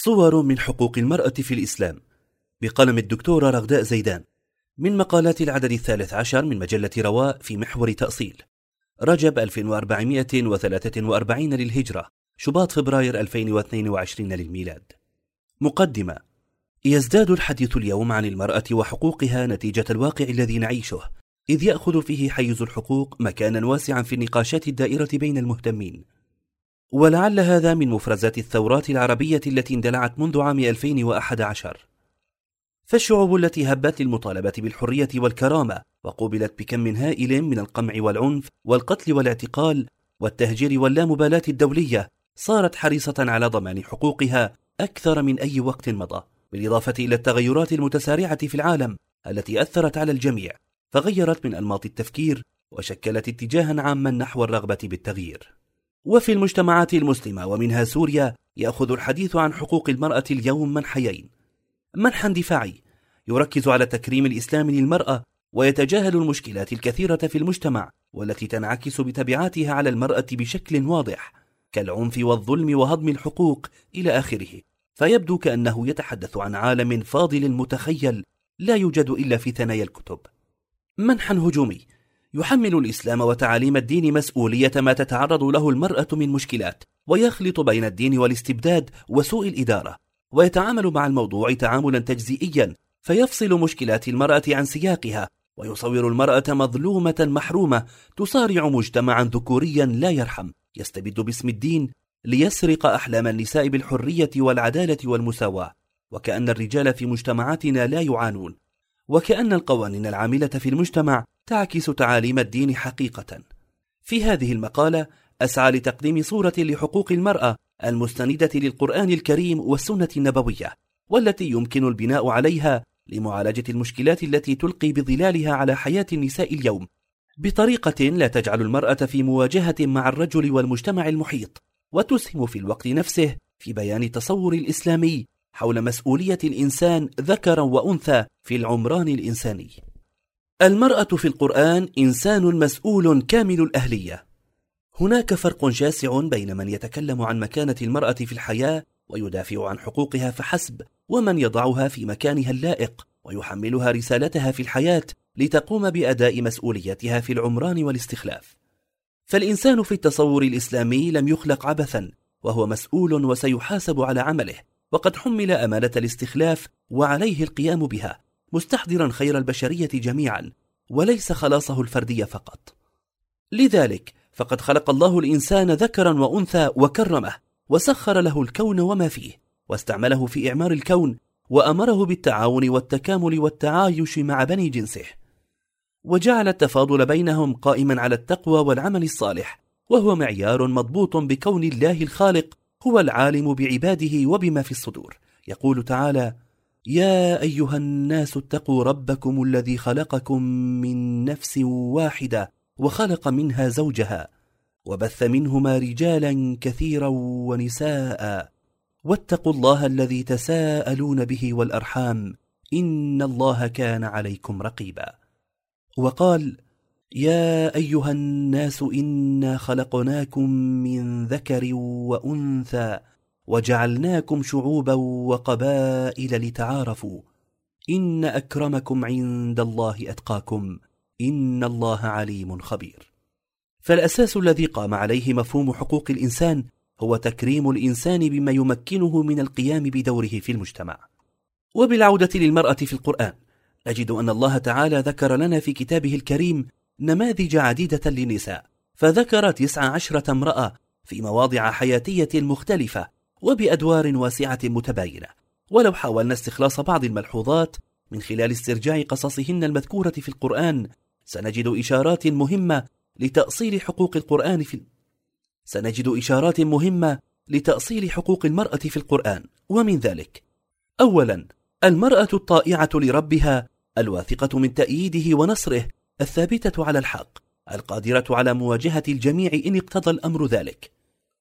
صور من حقوق المرأة في الإسلام. بقلم الدكتورة رغداء زيدان. من مقالات العدد الثالث عشر من مجلة رواء في محور تأصيل. رجب 1443 للهجرة. شباط فبراير 2022 للميلاد. مقدمة. يزداد الحديث اليوم عن المرأة وحقوقها نتيجة الواقع الذي نعيشه. إذ يأخذ فيه حيز الحقوق مكانا واسعا في النقاشات الدائرة بين المهتمين. ولعل هذا من مفرزات الثورات العربية التي اندلعت منذ عام 2011 فالشعوب التي هبت للمطالبة بالحرية والكرامة وقوبلت بكم هائل من القمع والعنف والقتل والاعتقال والتهجير واللامبالاة الدولية صارت حريصة على ضمان حقوقها أكثر من أي وقت مضى بالإضافة إلى التغيرات المتسارعة في العالم التي أثرت على الجميع فغيرت من أنماط التفكير وشكلت اتجاها عاما نحو الرغبة بالتغيير. وفي المجتمعات المسلمة ومنها سوريا يأخذ الحديث عن حقوق المرأة اليوم منحيين. منحا دفاعي يركز على تكريم الإسلام للمرأة ويتجاهل المشكلات الكثيرة في المجتمع والتي تنعكس بتبعاتها على المرأة بشكل واضح كالعنف والظلم وهضم الحقوق إلى آخره. فيبدو كأنه يتحدث عن عالم فاضل متخيل لا يوجد إلا في ثنايا الكتب. منحا هجومي يحمل الإسلام وتعاليم الدين مسؤولية ما تتعرض له المرأة من مشكلات ويخلط بين الدين والاستبداد وسوء الإدارة ويتعامل مع الموضوع تعاملا تجزئيا فيفصل مشكلات المرأة عن سياقها ويصور المرأة مظلومة محرومة تصارع مجتمعا ذكوريا لا يرحم. يستبد باسم الدين ليسرق أحلام النساء بالحرية والعدالة والمساواة وكأن الرجال في مجتمعاتنا لا يعانون وكأن القوانين العاملة في المجتمع تعكس تعاليم الدين حقيقة. في هذه المقالة أسعى لتقديم صورة لحقوق المرأة المستندة للقرآن الكريم والسنة النبوية والتي يمكن البناء عليها لمعالجة المشكلات التي تلقي بظلالها على حياة النساء اليوم. بطريقة لا تجعل المرأة في مواجهة مع الرجل والمجتمع المحيط وتسهم في الوقت نفسه في بيان تصور الإسلامي حول مسؤولية الإنسان ذكرا وأنثى في العمران الإنساني. المرأة في القرآن إنسان مسؤول كامل الأهلية. هناك فرق شاسع بين من يتكلم عن مكانة المرأة في الحياة ويدافع عن حقوقها فحسب ومن يضعها في مكانها اللائق ويحملها رسالتها في الحياة لتقوم بأداء مسؤولياتها في العمران والاستخلاف. فالإنسان في التصور الإسلامي لم يخلق عبثا وهو مسؤول وسيحاسب على عمله وقد حمل أمانة الاستخلاف وعليه القيام بها. مستحضرا خير البشرية جميعا وليس خلاصه الفردي فقط. لذلك فقد خلق الله الإنسان ذكرا وأنثى وكرمه وسخر له الكون وما فيه واستعمله في إعمار الكون وأمره بالتعاون والتكامل والتعايش مع بني جنسه. وجعل التفاضل بينهم قائما على التقوى والعمل الصالح وهو معيار مضبوط بكون الله الخالق هو العالم بعباده وبما في الصدور. يقول تعالى يا أيها الناس اتقوا ربكم الذي خلقكم من نفس واحدة وخلق منها زوجها وبث منهما رجالا كثيرا ونساء. واتقوا الله الذي تساءلون به والأرحام. إن الله كان عليكم رقيبا. وقال يا أيها الناس إنا خلقناكم من ذكر وأنثى وجعلناكم شعوبا وقبائل لتعارفوا. إن أكرمكم عند الله أتقاكم. إن الله عليم خبير. فالأساس الذي قام عليه مفهوم حقوق الإنسان هو تكريم الإنسان بما يمكنه من القيام بدوره في المجتمع. وبالعودة للمرأة في القرآن نجد أن الله تعالى ذكر لنا في كتابه الكريم نماذج عديدة للنساء فذكر تسع عشرة امرأة في مواضع حياتية مختلفة وبأدوار واسعة متباينة. ولو حاولنا استخلاص بعض الملحوظات من خلال استرجاع قصصهن المذكورة في القرآن سنجد إشارات مهمة لتأصيل حقوق القرآن في سنجد إشارات مهمة لتأصيل حقوق المرأة في القرآن. ومن ذلك أولا المرأة الطائعة لربها الواثقة من تأييده ونصره الثابتة على الحق القادرة على مواجهة الجميع إن اقتضى الأمر ذلك.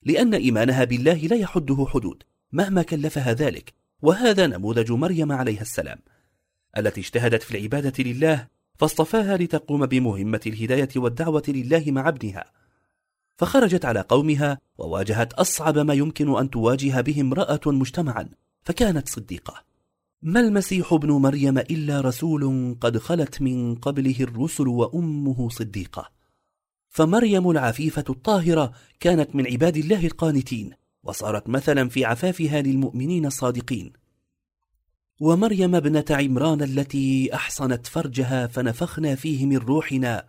لأن إيمانها بالله لا يحده حدود مهما كلفها ذلك وهذا نموذج مريم عليها السلام. التي اجتهدت في العبادة لله فاصطفاها لتقوم بمهمة الهداية والدعوة لله مع ابنها. فخرجت على قومها وواجهت أصعب ما يمكن أن تواجه به امرأة مجتمعا فكانت صديقة. ما المسيح ابن مريم إلا رسول قد خلت من قبله الرسل وأمه صديقة؟ فمريم العفيفة الطاهرة كانت من عباد الله القانتين وصارت مثلا في عفافها للمؤمنين الصادقين ومريم ابنة عمران التي أحصنت فرجها فنفخنا فيه من روحنا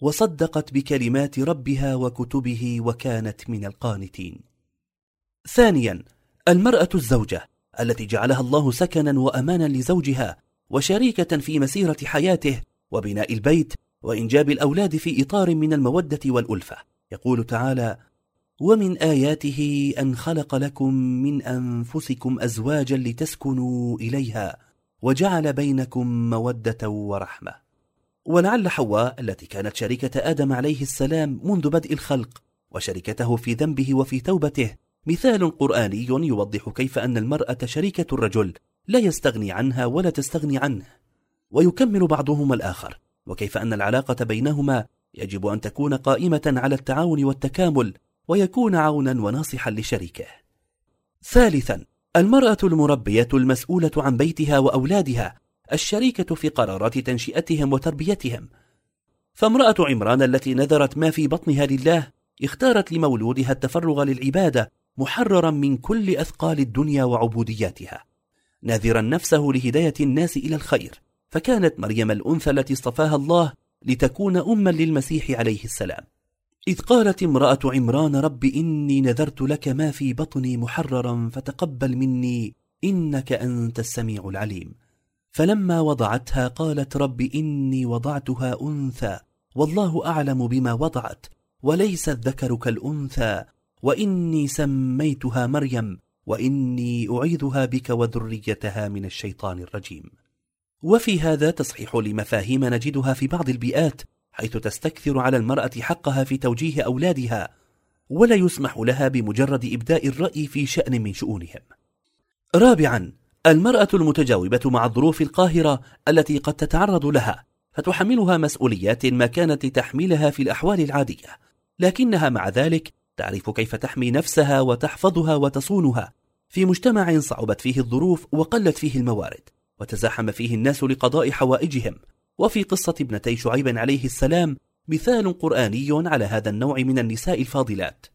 وصدقت بكلمات ربها وكتبه وكانت من القانتين. ثانيا المرأة الزوجة التي جعلها الله سكنا وأمانا لزوجها وشريكة في مسيرة حياته وبناء البيت وإنجاب الأولاد في إطار من المودة والألفة. يقول تعالى ومن آياته أن خلق لكم من أنفسكم أزواجا لتسكنوا إليها وجعل بينكم مودة ورحمة. ولعل حواء التي كانت شريكة آدم عليه السلام منذ بدء الخلق وشركته في ذنبه وفي توبته مثال قرآني يوضح كيف أن المرأة شريكة الرجل لا يستغني عنها ولا تستغني عنه. ويكمل بعضهما الآخر. وكيف أن العلاقة بينهما يجب أن تكون قائمة على التعاون والتكامل ويكون عونا وناصحا لشريكه. ثالثا المرأة المربية المسؤولة عن بيتها وأولادها الشريكة في قرارات تنشئتهم وتربيتهم. فامرأة عمران التي نذرت ما في بطنها لله اختارت لمولودها التفرغ للعبادة محررا من كل أثقال الدنيا وعبودياتها. ناذرا نفسه لهداية الناس إلى الخير. فكانت مريم الأنثى التي اصطفاها الله لتكون أما للمسيح عليه السلام. إذ قالت امرأة عمران رب إني نذرت لك ما في بطني محررا فتقبل مني إنك أنت السميع العليم. فلما وضعتها قالت رب إني وضعتها أنثى والله أعلم بما وضعت وليس الذكر كالأنثى وإني سميتها مريم وإني أعيذها بك وذريتها من الشيطان الرجيم. وفي هذا تصحيح لمفاهيم نجدها في بعض البيئات حيث تستكثر على المرأة حقها في توجيه أولادها ولا يسمح لها بمجرد إبداء الرأي في شأن من شؤونهم. رابعا المرأة المتجاوبة مع الظروف القاهرة التي قد تتعرض لها فتحملها مسؤوليات ما كانت لتحملها في الأحوال العادية. لكنها مع ذلك تعرف كيف تحمي نفسها وتحفظها وتصونها في مجتمع صعبت فيه الظروف وقلت فيه الموارد. وتزاحم فيه الناس لقضاء حوائجهم. وفي قصة ابنتي شعيب عليه السلام مثال قرآني على هذا النوع من النساء الفاضلات.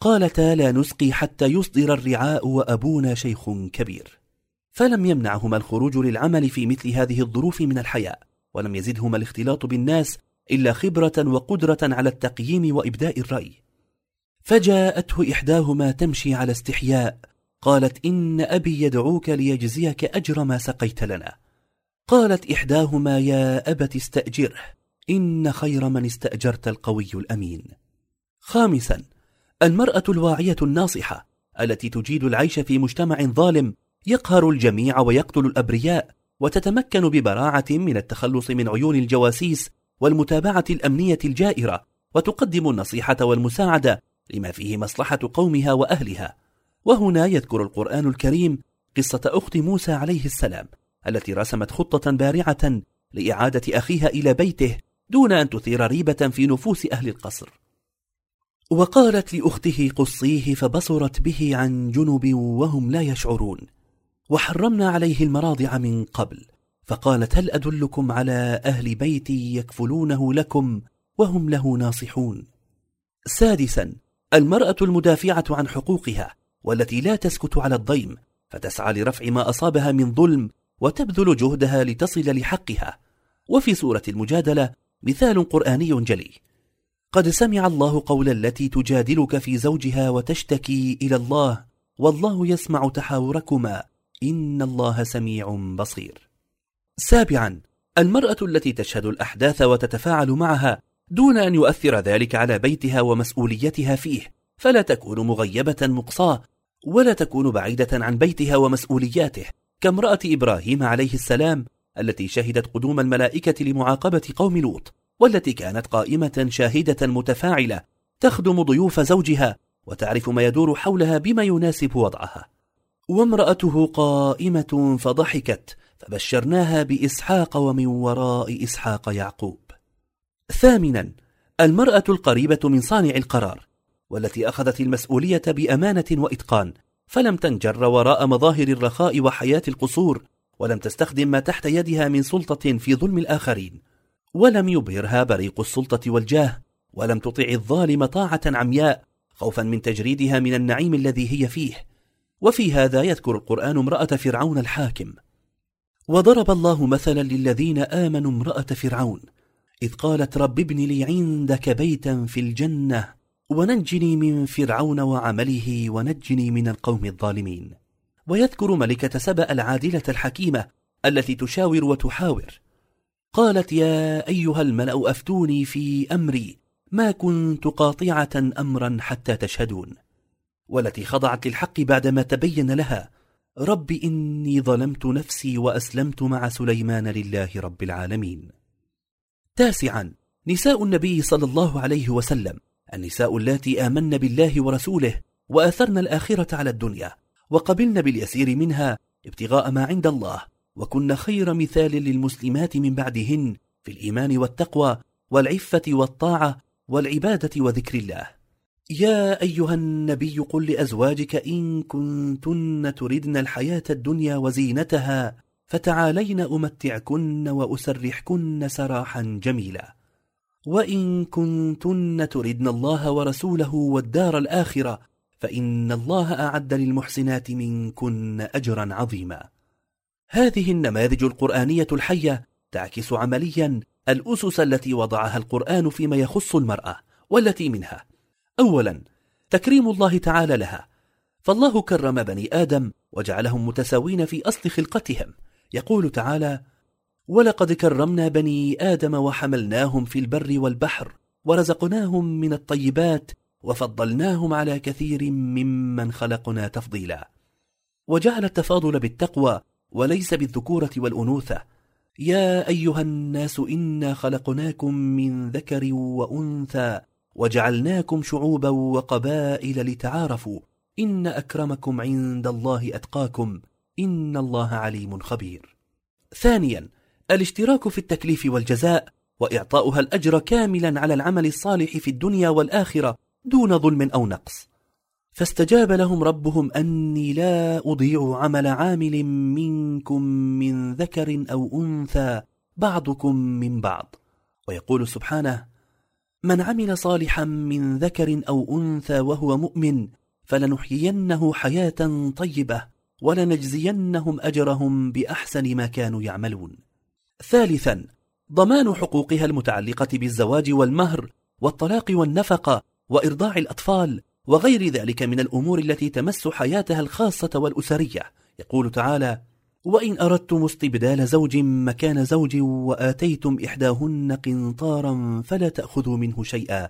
قالتا لا نسقي حتى يصدر الرعاء وأبونا شيخ كبير. فلم يمنعهما الخروج للعمل في مثل هذه الظروف من الحياة ولم يزدهما الاختلاط بالناس إلا خبرة وقدرة على التقييم وإبداء الرأي. فجاءته إحداهما تمشي على استحياء قالت إن أبي يدعوك ليجزيك أجر ما سقيت لنا. قالت إحداهما يا أبت استأجره إن خير من استأجرت القوي الأمين. خامسا المرأة الواعية الناصحة التي تجيد العيش في مجتمع ظالم يقهر الجميع ويقتل الأبرياء وتتمكن ببراعة من التخلص من عيون الجواسيس والمتابعة الأمنية الجائرة وتقدم النصيحة والمساعدة لما فيه مصلحة قومها وأهلها. وهنا يذكر القرآن الكريم قصة أخت موسى عليه السلام التي رسمت خطة بارعة لإعادة أخيها إلى بيته دون أن تثير ريبة في نفوس أهل القصر. وقالت لأخته قصيه فبصرت به عن جنب وهم لا يشعرون وحرمنا عليه المراضع من قبل فقالت هل أدلكم على أهل بيتي يكفلونه لكم وهم له ناصحون؟ سادسا المرأة المدافعة عن حقوقها والتي لا تسكت على الضيم فتسعى لرفع ما أصابها من ظلم وتبذل جهدها لتصل لحقها. وفي سورة المجادلة مثال قرآني جلي. قد سمع الله قول التي تجادلك في زوجها وتشتكي إلى الله والله يسمع تحاوركما. إن الله سميع بصير. سابعا المرأة التي تشهد الأحداث وتتفاعل معها دون أن يؤثر ذلك على بيتها ومسؤوليتها فيه فلا تكون مغيبة مقصاة ولا تكون بعيدة عن بيتها ومسؤولياته كامرأة إبراهيم عليه السلام التي شهدت قدوم الملائكة لمعاقبة قوم لوط والتي كانت قائمة شاهدة متفاعلة تخدم ضيوف زوجها وتعرف ما يدور حولها بما يناسب وضعها. وامرأته قائمة فضحكت فبشرناها بإسحاق ومن وراء إسحاق يعقوب. ثامنا المرأة القريبة من صانع القرار. والتي أخذت المسؤولية بأمانة وإتقان فلم تنجر وراء مظاهر الرخاء وحياة القصور ولم تستخدم ما تحت يدها من سلطة في ظلم الآخرين. ولم يبهرها بريق السلطة والجاه ولم تطع الظالم طاعة عمياء خوفا من تجريدها من النعيم الذي هي فيه. وفي هذا يذكر القرآن امرأة فرعون الحاكم. وضرب الله مثلا للذين آمنوا امرأة فرعون إذ قالت رب ابن لي عندك بيتا في الجنة. ونجني من فرعون وعمله ونجني من القوم الظالمين. ويذكر ملكة سبأ العادلة الحكيمة التي تشاور وتحاور. قالت يا أيها الملأ أفتوني في أمري. ما كنت قاطعة أمرا حتى تشهدون. والتي خضعت للحق بعدما تبين لها رب إني ظلمت نفسي وأسلمت مع سليمان لله رب العالمين. تاسعا نساء النبي صلى الله عليه وسلم النساء اللاتي آمن بالله ورسوله وآثرن الآخرة على الدنيا وقبلن باليسير منها ابتغاء ما عند الله وكن خير مثال للمسلمات من بعدهن في الإيمان والتقوى والعفة والطاعة والعبادة وذكر الله. يا أيها النبي قل لأزواجك إن كنتن تردن الحياة الدنيا وزينتها فتعالين أمتعكن وأسرحكن سراحا جميلا. وإن كنتن تردن الله ورسوله والدار الآخرة فإن الله أعد للمحسنات منكن أجرا عظيما. هذه النماذج القرآنية الحية تعكس عمليا الأسس التي وضعها القرآن فيما يخص المرأة والتي منها. أولا تكريم الله تعالى لها. فالله كرم بني آدم وجعلهم متساوين في أصل خلقتهم. يقول تعالى ولقد كرمنا بني آدم وحملناهم في البر والبحر ورزقناهم من الطيبات وفضلناهم على كثير ممن خلقنا تفضيلا. وجعل التفاضل بالتقوى وليس بالذكورة والأنوثة. يا أيها الناس إنا خلقناكم من ذكر وأنثى وجعلناكم شعوبا وقبائل لتعارفوا. إن أكرمكم عند الله أتقاكم. إن الله عليم خبير. ثانيا الاشتراك في التكليف والجزاء وإعطاؤها الأجر كاملا على العمل الصالح في الدنيا والآخرة دون ظلم أو نقص. فاستجاب لهم ربهم أني لا أضيع عمل عامل منكم من ذكر أو أنثى بعضكم من بعض. ويقول سبحانه من عمل صالحا من ذكر أو أنثى وهو مؤمن فلنحيينه حياة طيبة ولنجزينهم أجرهم بأحسن ما كانوا يعملون. ثالثا ضمان حقوقها المتعلقة بالزواج والمهر والطلاق والنفقة وإرضاع الأطفال وغير ذلك من الأمور التي تمس حياتها الخاصة والأسرية. يقول تعالى وإن أردتم استبدال زوج مكان زوج وآتيتم إحداهن قنطارا فلا تأخذوا منه شيئا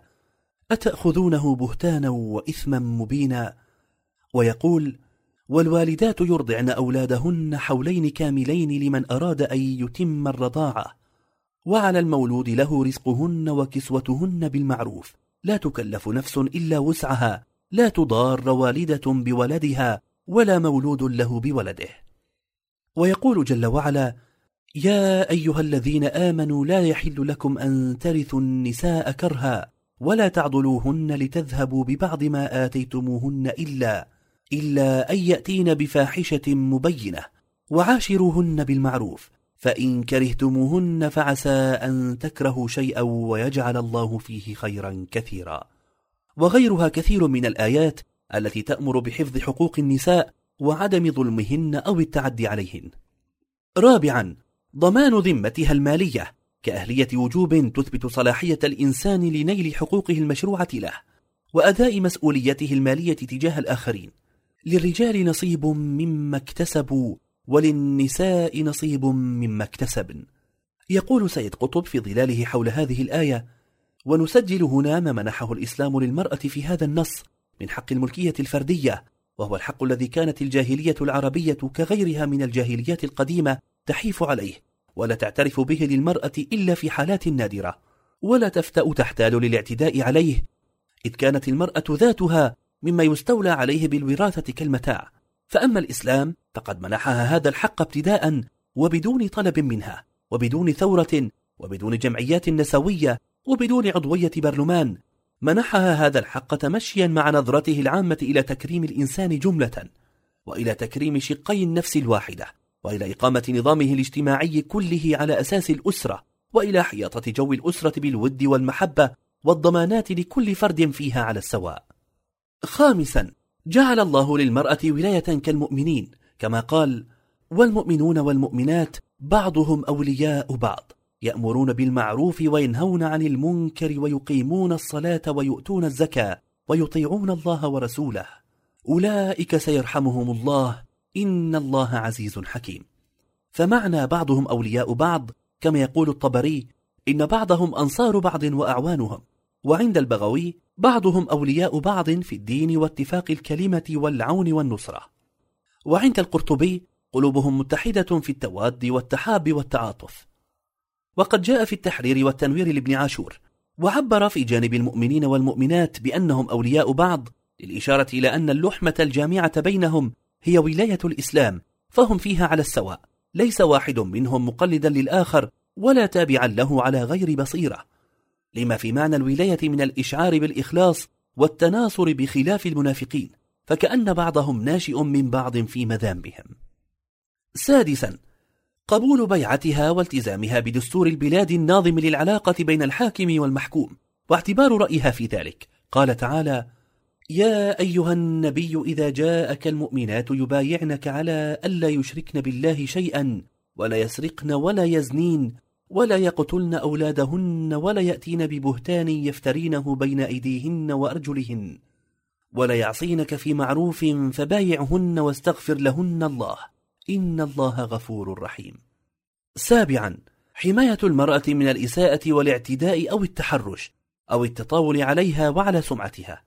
أتأخذونه بهتانا وإثما مبينا. ويقول والوالدات يرضعن أولادهن حولين كاملين لمن أراد أن يتم الرضاعة. وعلى المولود له رزقهن وكسوتهن بالمعروف. لا تكلف نفس إلا وسعها. لا تضار والدة بولدها ولا مولود له بولده. ويقول جل وعلا يا أيها الذين آمنوا لا يحل لكم أن ترثوا النساء كرها ولا تعضلوهن لتذهبوا ببعض ما آتيتموهن إلا إلا أن يأتين بفاحشة مبينة وعاشروهن بالمعروف فإن كرهتموهن فعسى أن تكرهوا شيئا ويجعل الله فيه خيرا كثيرا. وغيرها كثير من الآيات التي تأمر بحفظ حقوق النساء وعدم ظلمهن أو التعدي عليهن. رابعا ضمان ذمتها المالية كأهلية وجوب تثبت صلاحية الإنسان لنيل حقوقه المشروعة له وأداء مسؤوليته المالية تجاه الآخرين. للرجال نصيب مما اكتسبوا وللنساء نصيب مما اكتسبن. يقول سيد قطب في ظلاله حول هذه الآية ونسجل هنا ما منحه الإسلام للمرأة في هذا النص من حق الملكية الفردية وهو الحق الذي كانت الجاهلية العربية كغيرها من الجاهليات القديمة تحيف عليه ولا تعترف به للمرأة إلا في حالات نادرة ولا تفتأ تحتال للاعتداء عليه إذ كانت المرأة ذاتها مما يستولى عليه بالوراثة كالمتاع. فأما الإسلام فقد منحها هذا الحق ابتداء وبدون طلب منها وبدون ثورة وبدون جمعيات نسوية وبدون عضوية برلمان. منحها هذا الحق تمشيا مع نظرته العامة إلى تكريم الإنسان جملة وإلى تكريم شقي النفس الواحدة وإلى إقامة نظامه الاجتماعي كله على أساس الأسرة وإلى حياطة جو الأسرة بالود والمحبة والضمانات لكل فرد فيها على السواء. خامسا جعل الله للمرأة ولاية كالمؤمنين كما قال والمؤمنون والمؤمنات بعضهم أولياء بعض يأمرون بالمعروف وينهون عن المنكر ويقيمون الصلاة ويؤتون الزكاة ويطيعون الله ورسوله. أولئك سيرحمهم الله إن الله عزيز حكيم. فمعنى بعضهم أولياء بعض كما يقول الطبري إن بعضهم أنصار بعض وأعوانهم. وعند البغوي بعضهم أولياء بعض في الدين واتفاق الكلمة والعون والنصرة. وعند القرطبي قلوبهم متحدة في التواد والتحاب والتعاطف. وقد جاء في التحرير والتنوير لابن عاشور وعبر في جانب المؤمنين والمؤمنات بأنهم أولياء بعض للإشارة إلى أن اللحمة الجامعة بينهم هي ولاية الإسلام فهم فيها على السواء ليس واحد منهم مقلدا للآخر ولا تابعا له على غير بصيرة. لما في معنى الولاية من الإشعار بالإخلاص والتناصر بخلاف المنافقين فكأن بعضهم ناشئ من بعض في مذامهم. سادسا قبول بيعتها والتزامها بدستور البلاد الناظم للعلاقة بين الحاكم والمحكوم واعتبار رأيها في ذلك. قال تعالى يا أيها النبي إذا جاءك المؤمنات يبايعنك على ألا يشركن بالله شيئا ولا يسرقن ولا يزنين ولا يقتلن أولادهن ولا يأتين ببهتان يفترينه بين أيديهن وأرجلهن ولا يعصينك في معروف فبايعهن واستغفر لهن الله. إن الله غفور رحيم. سابعا حماية المرأة من الإساءة والاعتداء أو التحرش أو التطاول عليها وعلى سمعتها.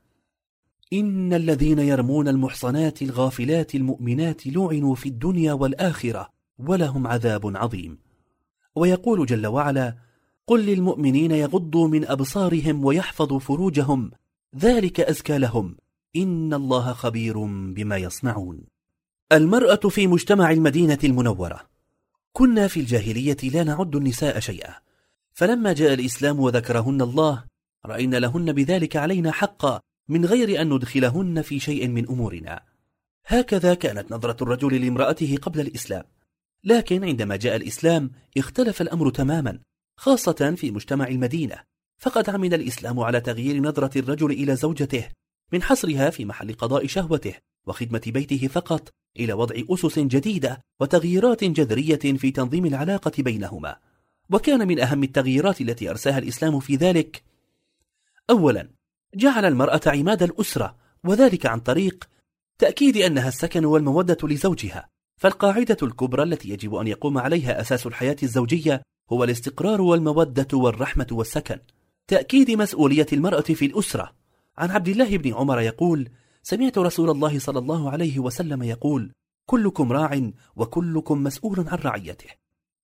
إن الذين يرمون المحصنات الغافلات المؤمنات لعنوا في الدنيا والآخرة ولهم عذاب عظيم. ويقول جل وعلا قل للمؤمنين يغضوا من أبصارهم ويحفظوا فروجهم ذلك أزكى لهم إن الله خبير بما يصنعون. المرأة في مجتمع المدينة المنورة. كنا في الجاهلية لا نعد النساء شيئا فلما جاء الإسلام وذكرهن الله رأينا لهن بذلك علينا حقا من غير أن ندخلهن في شيء من أمورنا. هكذا كانت نظرة الرجل لامرأته قبل الإسلام. لكن عندما جاء الإسلام اختلف الأمر تماما خاصة في مجتمع المدينة. فقد عمل الإسلام على تغيير نظرة الرجل إلى زوجته من حصرها في محل قضاء شهوته وخدمة بيته فقط إلى وضع أسس جديدة وتغييرات جذرية في تنظيم العلاقة بينهما. وكان من أهم التغييرات التي أرساها الإسلام في ذلك أولا جعل المرأة عماد الأسرة وذلك عن طريق تأكيد أنها السكن والمودة لزوجها. فالقاعدة الكبرى التي يجب أن يقوم عليها أساس الحياة الزوجية هو الاستقرار والمودة والرحمة والسكن. تأكيد مسؤولية المرأة في الأسرة. عن عبد الله بن عمر يقول سمعت رسول الله صلى الله عليه وسلم يقول كلكم راع وكلكم مسؤول عن رعيته.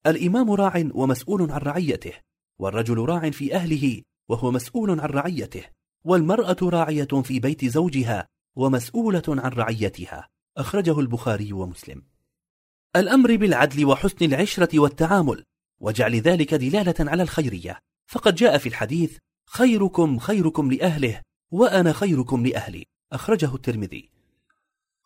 الإمام راع ومسؤول عن رعيته والرجل راع في أهله وهو مسؤول عن رعيته والمرأة راعية في بيت زوجها ومسؤولة عن رعيتها. أخرجه البخاري ومسلم. الأمر بالعدل وحسن العشرة والتعامل وجعل ذلك دلالة على الخيرية. فقد جاء في الحديث خيركم خيركم لأهله وأنا خيركم لأهلي. أخرجه الترمذي.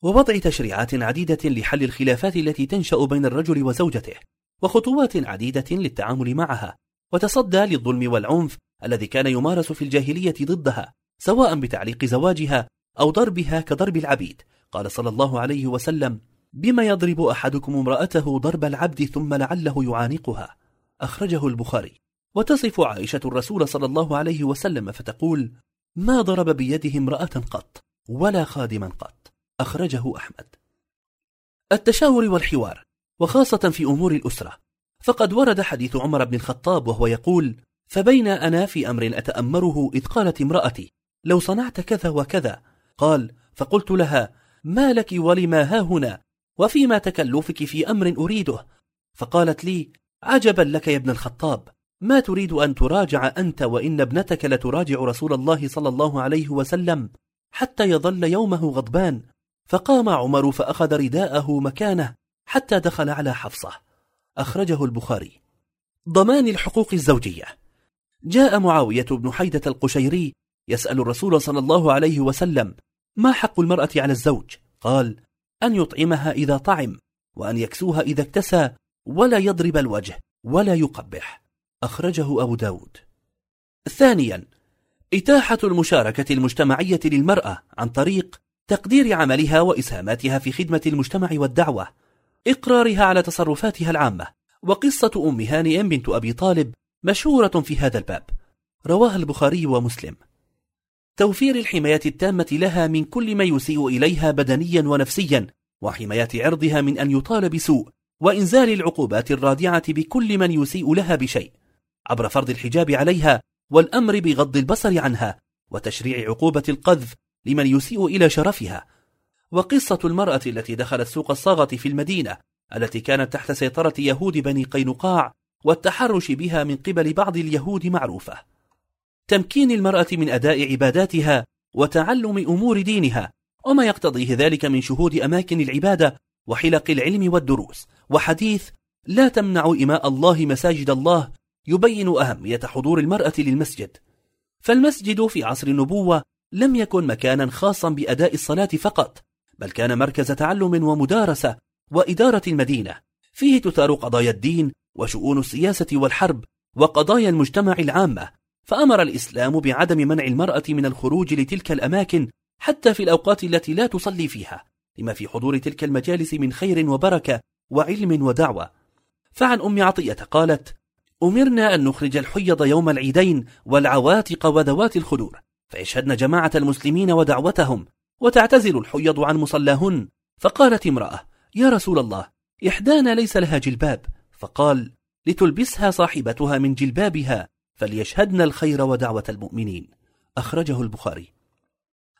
ووضع تشريعات عديدة لحل الخلافات التي تنشأ بين الرجل وزوجته وخطوات عديدة للتعامل معها وتصدى للظلم والعنف الذي كان يمارس في الجاهلية ضدها سواء بتعليق زواجها أو ضربها كضرب العبيد. قال صلى الله عليه وسلم بما يضرب أحدكم امرأته ضرب العبد ثم لعله يعانقها؟ أخرجه البخاري. وتصف عائشة الرسول صلى الله عليه وسلم فتقول ما ضرب بيده امرأة قط ولا خادما قط. أخرجه أحمد. التشاور والحوار وخاصة في أمور الأسرة. فقد ورد حديث عمر بن الخطاب وهو يقول فبين أنا في أمر أتأمره إذ قالت امرأتي لو صنعت كذا وكذا. قال فقلت لها ما لك ولما ها هنا؟ وفيما تكلفك في أمر أريده. فقالت لي عجبا لك يا ابن الخطاب ما تريد أن تراجع أنت وإن ابنتك لتراجع رسول الله صلى الله عليه وسلم حتى يظل يومه غضبان. فقام عمر فأخذ رداءه مكانه حتى دخل على حفصة. أخرجه البخاري. ضمان الحقوق الزوجية. جاء معاوية بن حيدة القشيري يسأل الرسول صلى الله عليه وسلم ما حق المرأة على الزوج؟ قال أن يطعمها إذا طعم وأن يكسوها إذا اكتسى ولا يضرب الوجه ولا يقبح. أخرجه أبو داود. ثانيا إتاحة المشاركة المجتمعية للمرأة عن طريق تقدير عملها وإسهاماتها في خدمة المجتمع والدعوة إقرارها على تصرفاتها العامة. وقصة أم هانئ بنت أبي طالب مشهورة في هذا الباب. رواها البخاري ومسلم. توفير الحماية التامة لها من كل ما يسيء إليها بدنيا ونفسيا وحماية عرضها من أن يطال بسوء وإنزال العقوبات الرادعة بكل من يسيء لها بشيء. عبر فرض الحجاب عليها والأمر بغض البصر عنها وتشريع عقوبة القذف لمن يسيء إلى شرفها. وقصة المرأة التي دخلت سوق الصاغة في المدينة التي كانت تحت سيطرة يهود بني قينقاع والتحرش بها من قبل بعض اليهود معروفة. تمكين المرأة من أداء عباداتها وتعلم أمور دينها وما يقتضيه ذلك من شهود أماكن العبادة وحلق العلم والدروس. وحديث لا تمنع إماء الله مساجد الله يبين أهمية حضور المرأة للمسجد. فالمسجد في عصر النبوة لم يكن مكانا خاصا بأداء الصلاة فقط بل كان مركز تعلم ومدارسة وإدارة المدينة. فيه تثار قضايا الدين وشؤون السياسة والحرب وقضايا المجتمع العامة. فأمر الإسلام بعدم منع المرأة من الخروج لتلك الأماكن حتى في الأوقات التي لا تصلي فيها لما في حضور تلك المجالس من خير وبركة وعلم ودعوة. فعن أم عطية قالت أمرنا أن نخرج الحيض يوم العيدين والعواتق وذوات الخدور فيشهدن جماعة المسلمين ودعوتهم وتعتزل الحيض عن مصلاهن. فقالت امرأة يا رسول الله إحدانا ليس لها جلباب. فقال لتلبسها صاحبتها من جلبابها. فليشهدن الخير ودعوة المؤمنين. أخرجه البخاري.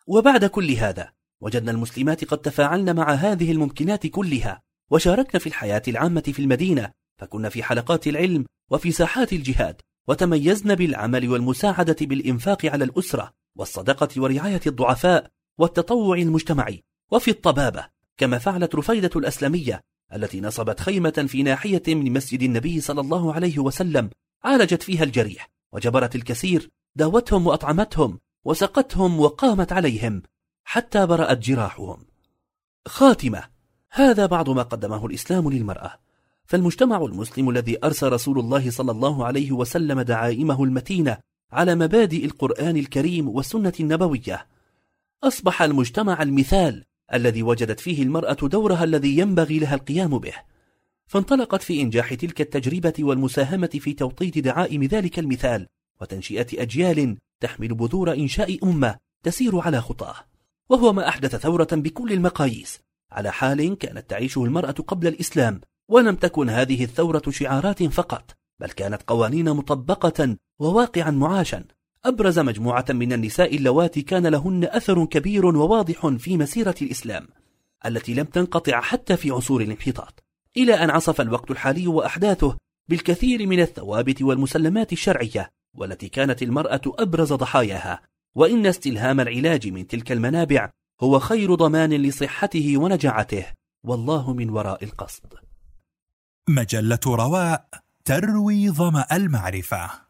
وبعد كل هذا وجدنا المسلمات قد تفاعلن مع هذه الممكنات كلها وشاركن في الحياة العامة في المدينة فكنا في حلقات العلم وفي ساحات الجهاد وتميزن بالعمل والمساعدة بالإنفاق على الأسرة والصدقة ورعاية الضعفاء والتطوع المجتمعي وفي الطبابة كما فعلت رفيدة الأسلمية التي نصبت خيمة في ناحية من مسجد النبي صلى الله عليه وسلم عالجت فيها الجريح وجبرت الكثير داوتهم وأطعمتهم وسقتهم وقامت عليهم حتى برأت جراحهم. خاتمة. هذا بعض ما قدمه الإسلام للمرأة. فالمجتمع المسلم الذي أرسى رسول الله صلى الله عليه وسلم دعائمه المتينة على مبادئ القرآن الكريم والسنة النبوية. أصبح المجتمع المثال الذي وجدت فيه المرأة دورها الذي ينبغي لها القيام به. فانطلقت في إنجاح تلك التجربة والمساهمة في توطيد دعائم ذلك المثال وتنشئة أجيال تحمل بذور إنشاء أمة تسير على خطاه. وهو ما أحدث ثورة بكل المقاييس. على حال كانت تعيشه المرأة قبل الإسلام ولم تكن هذه الثورة شعارات فقط بل كانت قوانين مطبقة وواقعا معاشا. أبرز مجموعة من النساء اللواتي كان لهن أثر كبير وواضح في مسيرة الإسلام التي لم تنقطع حتى في عصور الانحطاط. إلى أن عصف الوقت الحالي وأحداثه بالكثير من الثوابت والمسلمات الشرعية والتي كانت المرأة أبرز ضحاياها وإن استلهام العلاج من تلك المنابع هو خير ضمان لصحته ونجاعته. والله من وراء القصد. مجلة رواء تروي ظمأ المعرفة.